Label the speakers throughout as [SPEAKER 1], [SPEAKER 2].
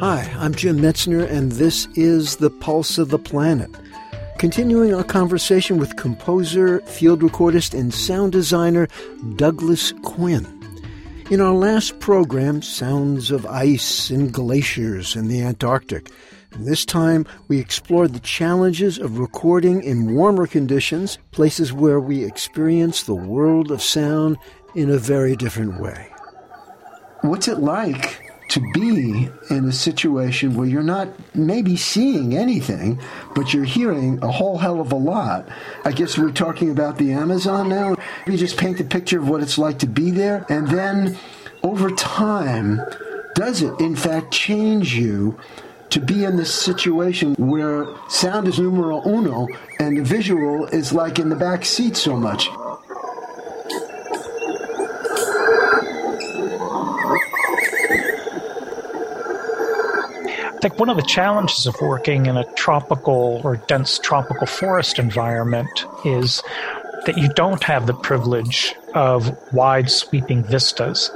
[SPEAKER 1] Hi, I'm Jim Metzner, and this is The Pulse of the Planet. Continuing our conversation with composer, field recordist, and sound designer Douglas Quin. In our last program, sounds of ice and glaciers in the Antarctic. And this time, we explored the challenges of recording in warmer conditions, places where we experience the world of sound in a very different way. What's it like to be in a situation where you're not maybe seeing anything, but you're hearing a whole hell of a lot. I guess we're talking about the Amazon now. You just paint a picture of what it's like to be there, and then over time, does it in fact change you? To be in this situation where sound is numero uno and the visual is like in the back seat so much.
[SPEAKER 2] I think one of the challenges of working in a tropical or dense tropical forest environment is that you don't have the privilege of wide sweeping vistas.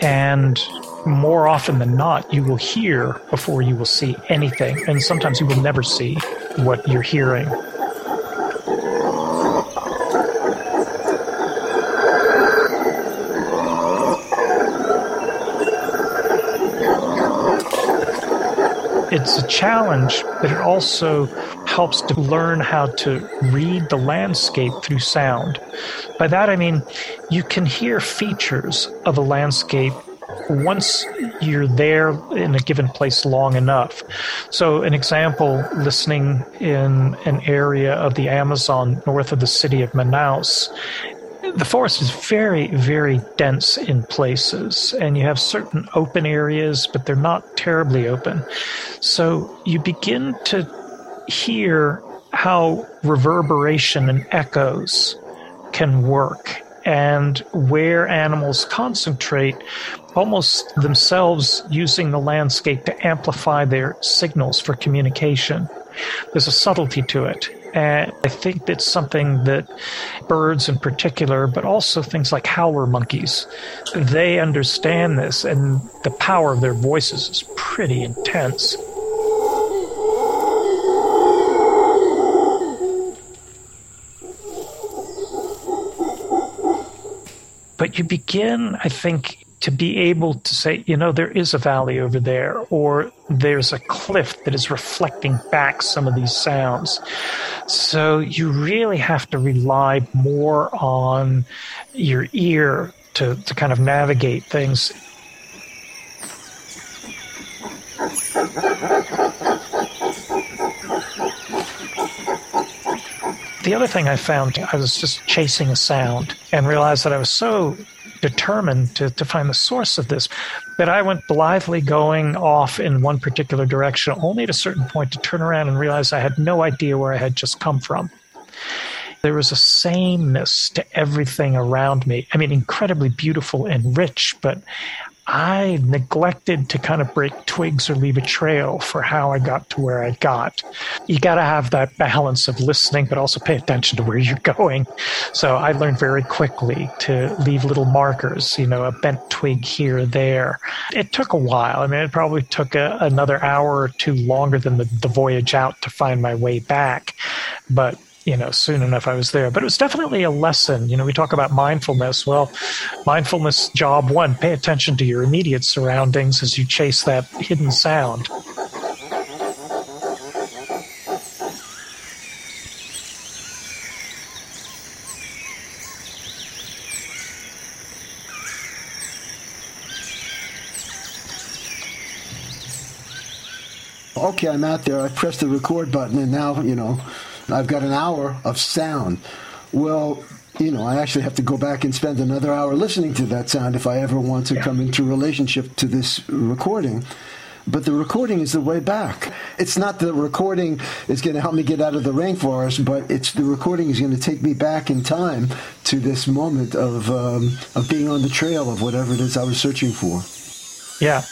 [SPEAKER 2] And more often than not, you will hear before you will see anything. And sometimes you will never see what you're hearing. It's a challenge, but it also helps to learn how to read the landscape through sound. By that I mean you can hear features of a landscape once you're there in a given place long enough. So, an example listening in an area of the Amazon north of the city of Manaus the forest is very, very dense in places, and you have certain open areas, but they're not terribly open. So you begin to hear how reverberation and echoes can work and where animals concentrate almost themselves using the landscape to amplify their signals for communication. There's a subtlety to it. And I think that's something that birds in particular, but also things like howler monkeys, they understand this, and the power of their voices is pretty intense. But you begin, I think, to be able to say, you know, there is a valley over there, or there's a cliff that is reflecting back some of these sounds. So you really have to rely more on your ear to, to kind of navigate things. The other thing I found, I was just chasing a sound and realized that I was so determined to, to find the source of this that I went blithely going off in one particular direction, only at a certain point to turn around and realize I had no idea where I had just come from. There was a sameness to everything around me. I mean, incredibly beautiful and rich, but I neglected to kind of break twigs or leave a trail for how I got to where I got. You got to have that balance of listening, but also pay attention to where you're going. So I learned very quickly to leave little markers, you know, a bent twig here there. It took a while. I mean, it probably took a, another hour or two longer than the, the voyage out to find my way back. But you know, soon enough I was there. But it was definitely a lesson. You know, we talk about mindfulness. Well, mindfulness job one, pay attention to your immediate surroundings as you chase that hidden sound.
[SPEAKER 1] Okay, I'm out there. I pressed the record button, and now, you know, I've got an hour of sound. well, you know, I actually have to go back and spend another hour listening to that sound if I ever want to yeah. come into relationship to this recording. But the recording is the way back. It's not the recording is going to help me get out of the rainforest, but it's the recording is going to take me back in time to this moment of um, of being on the trail of whatever it is I was searching for.
[SPEAKER 2] Yeah.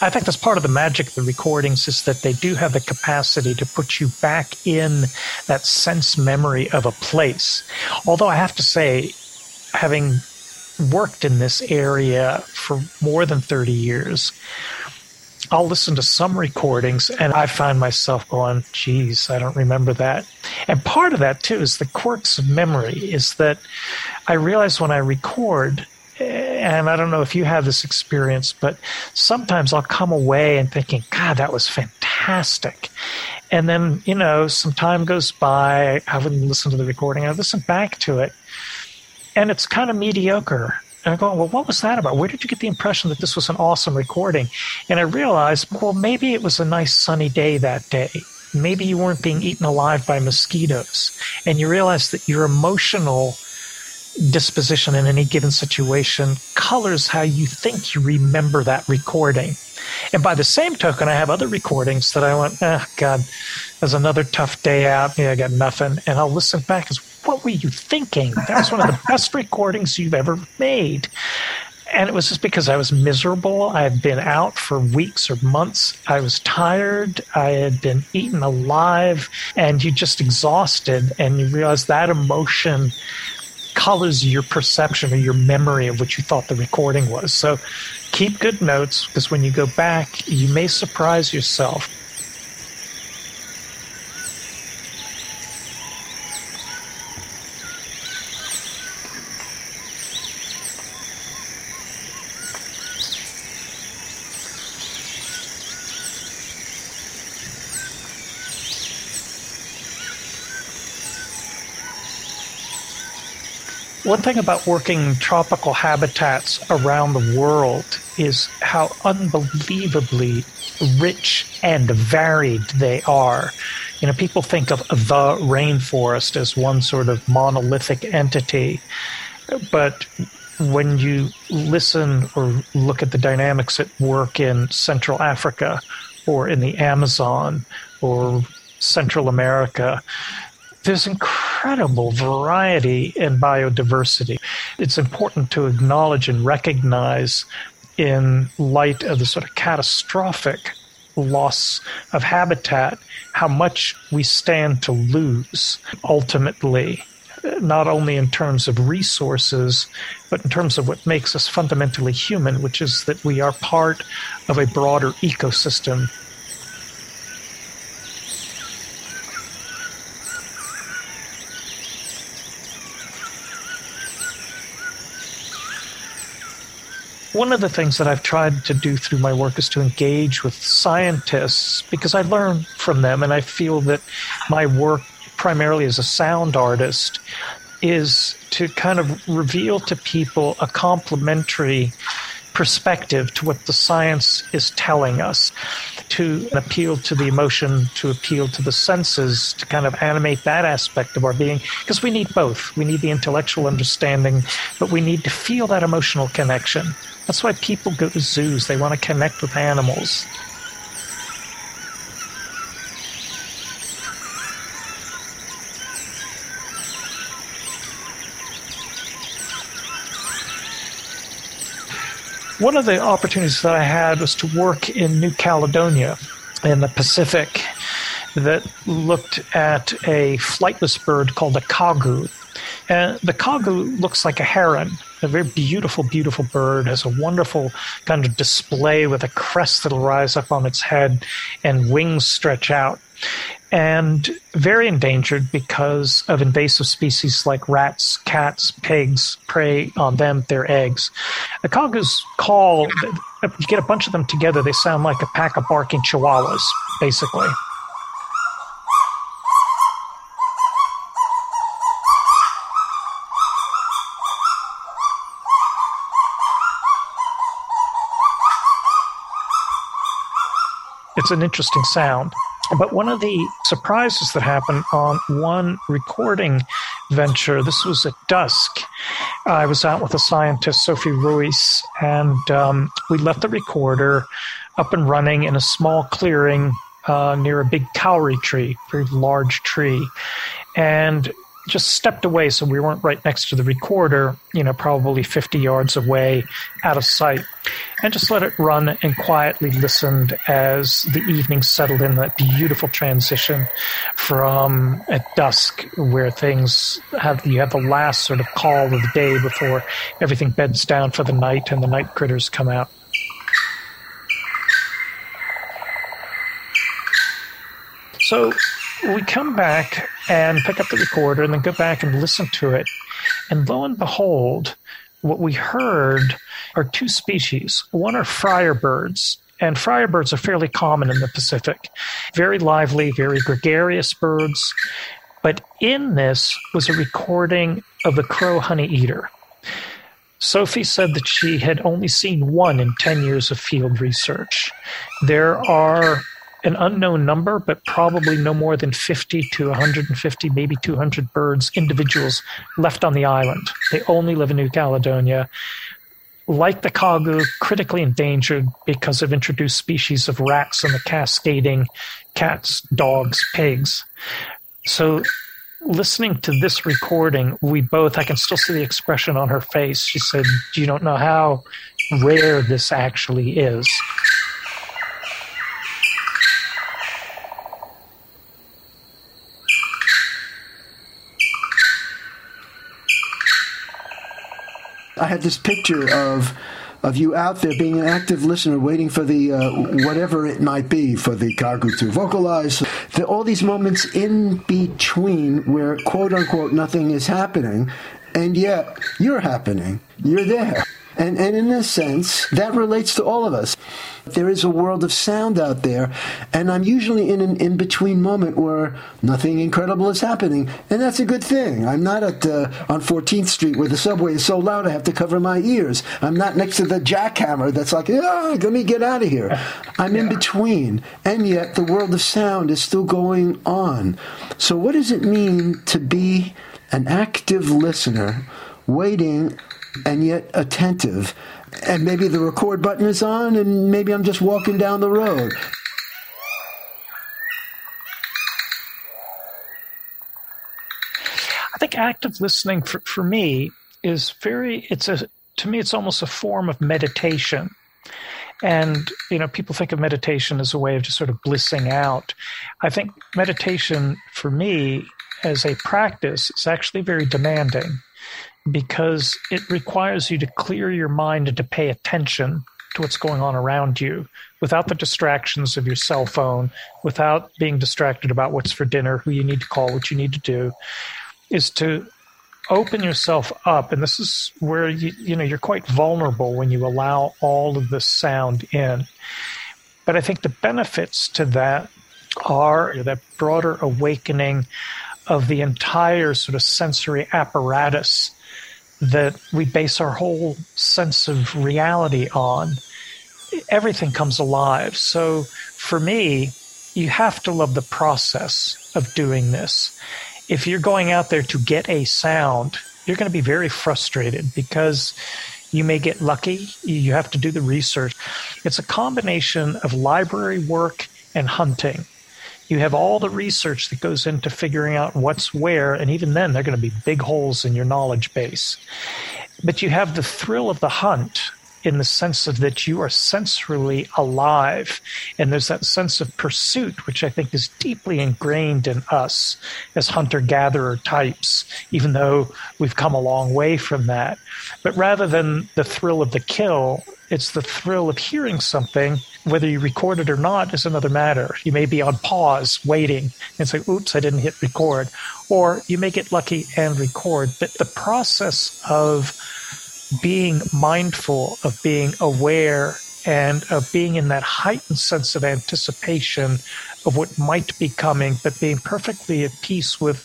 [SPEAKER 2] I think that's part of the magic of the recordings is that they do have the capacity to put you back in that sense memory of a place. Although I have to say, having worked in this area for more than 30 years, I'll listen to some recordings and I find myself going, geez, I don't remember that. And part of that too is the quirks of memory is that I realize when I record, and I don't know if you have this experience, but sometimes I'll come away and thinking, God, that was fantastic. And then, you know, some time goes by, I haven't listened to the recording, I listen back to it, and it's kind of mediocre. And I go, well, what was that about? Where did you get the impression that this was an awesome recording? And I realized, well, maybe it was a nice sunny day that day. Maybe you weren't being eaten alive by mosquitoes. And you realize that your emotional disposition in any given situation colors how you think you remember that recording. And by the same token, I have other recordings that I went, oh, God, there's another tough day out. Yeah, I got nothing. And I'll listen back as, what were you thinking? That was one of the best recordings you've ever made. And it was just because I was miserable. I had been out for weeks or months. I was tired. I had been eaten alive, and you just exhausted. And you realize that emotion colors your perception or your memory of what you thought the recording was. So keep good notes because when you go back, you may surprise yourself One thing about working tropical habitats around the world is how unbelievably rich and varied they are. You know, people think of the rainforest as one sort of monolithic entity, but when you listen or look at the dynamics at work in Central Africa or in the Amazon or Central America, there's incredible variety in biodiversity. It's important to acknowledge and recognize in light of the sort of catastrophic loss of habitat how much we stand to lose ultimately not only in terms of resources, but in terms of what makes us fundamentally human, which is that we are part of a broader ecosystem one of the things that I've tried to do through my work is to engage with scientists because I learn from them, and I feel that my work, primarily as a sound artist, is to kind of reveal to people a complementary perspective to what the science is telling us, to appeal to the emotion, to appeal to the senses, to kind of animate that aspect of our being, because we need both. We need the intellectual understanding, but we need to feel that emotional connection. That's why people go to zoos. They want to connect with animals. One of the opportunities that I had was to work in New Caledonia in the Pacific that looked at a flightless bird called a kagu. And the kagu looks like a heron, a very beautiful, beautiful bird, has a wonderful kind of display with a crest that'll rise up on its head and wings stretch out. And very endangered because of invasive species like rats, cats, pigs prey on them, their eggs. The kagus call, you get a bunch of them together, they sound like a pack of barking chihuahuas, basically. It's an interesting sound. But one of the surprises that happened on one recording venture. This was at dusk. I was out with a scientist, Sophie Ruiz, and um, we left the recorder up and running in a small clearing uh, near a big kauri tree, very large tree. And just stepped away so we weren't right next to the recorder, you know, probably 50 yards away, out of sight, and just let it run and quietly listened as the evening settled in that beautiful transition from at dusk where things have you have the last sort of call of the day before everything beds down for the night and the night critters come out. So we come back and pick up the recorder and then go back and listen to it. And lo and behold, what we heard are two species. One are friarbirds, and friarbirds are fairly common in the Pacific. Very lively, very gregarious birds. But in this was a recording of the crow honey eater. Sophie said that she had only seen one in 10 years of field research. There are an unknown number, but probably no more than 50 to 150, maybe 200 birds, individuals left on the island. They only live in New Caledonia. Like the kagu, critically endangered because of introduced species of rats and the cascading cats, dogs, pigs. So, listening to this recording, we both, I can still see the expression on her face. She said, You don't know how rare this actually is.
[SPEAKER 1] I had this picture of of you out there being an active listener, waiting for the uh, whatever it might be for the kagu to vocalize. The, all these moments in between where quote unquote nothing is happening, and yet you're happening. You're there. And, and in a sense, that relates to all of us. There is a world of sound out there, and I'm usually in an in between moment where nothing incredible is happening, and that's a good thing. I'm not at uh, on 14th Street where the subway is so loud I have to cover my ears. I'm not next to the jackhammer that's like, ah, let me get out of here. I'm in between, and yet the world of sound is still going on. So, what does it mean to be an active listener, waiting and yet attentive. And maybe the record button is on, and maybe I'm just walking down the road.
[SPEAKER 2] I think active listening for, for me is very, it's a, to me, it's almost a form of meditation. And, you know, people think of meditation as a way of just sort of blissing out. I think meditation for me as a practice is actually very demanding because it requires you to clear your mind and to pay attention to what's going on around you without the distractions of your cell phone, without being distracted about what's for dinner, who you need to call, what you need to do, is to open yourself up. And this is where you you know you're quite vulnerable when you allow all of this sound in. But i think the benefits to that are that broader awakening of the entire sort of sensory apparatus that we base our whole sense of reality on, everything comes alive. So for me, you have to love the process of doing this. If you're going out there to get a sound, you're going to be very frustrated because you may get lucky. You have to do the research. It's a combination of library work and hunting you have all the research that goes into figuring out what's where, and even then, they're going to be big holes in your knowledge base. But you have the thrill of the hunt in the sense of that you are sensorily alive. And there's that sense of pursuit, which I think is deeply ingrained in us as hunter gatherer types, even though we've come a long way from that. But rather than the thrill of the kill, it's the thrill of hearing something whether you record it or not is another matter. You may be on pause, waiting, and say, oops, I didn't hit record. Or you may get lucky and record. But the process of being mindful, of being aware, and of being in that heightened sense of anticipation of what might be coming, but being perfectly at peace with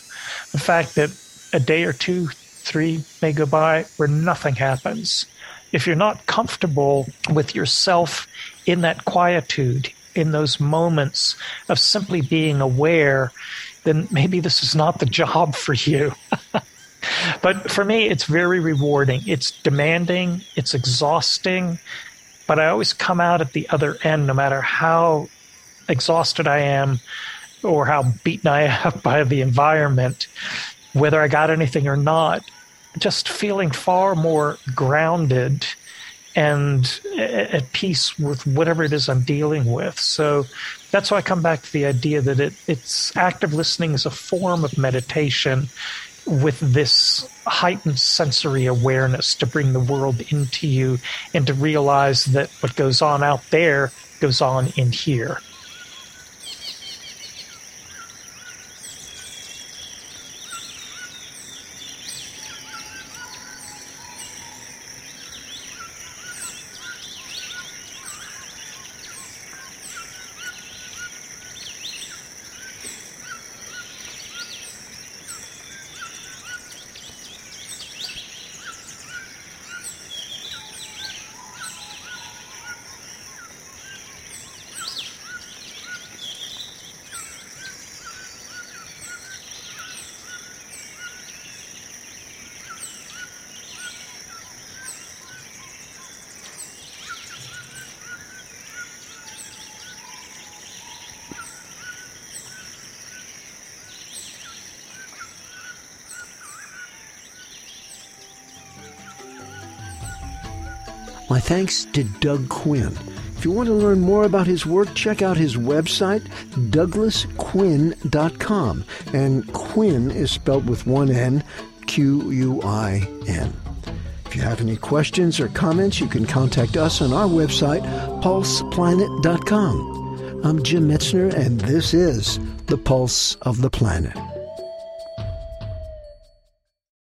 [SPEAKER 2] the fact that a day or two, three may go by where nothing happens. If you're not comfortable with yourself in that quietude, in those moments of simply being aware, then maybe this is not the job for you. But for me, it's very rewarding. It's demanding, it's exhausting, but I always come out at the other end, no matter how exhausted I am or how beaten I am by the environment, whether I got anything or not, just feeling far more grounded and at peace with whatever it is I'm dealing with. So that's why I come back to the idea that it, it's active listening is a form of meditation with this heightened sensory awareness to bring the world into you and to realize that what goes on out there goes on in here.
[SPEAKER 1] My thanks to Doug Quin. If you want to learn more about his work, check out his website, douglasquin.com. And Quin is spelled with one N, Q U I N. If you have any questions or comments, you can contact us on our website, pulseplanet.com. I'm Jim Metzner, and this is The Pulse of the Planet.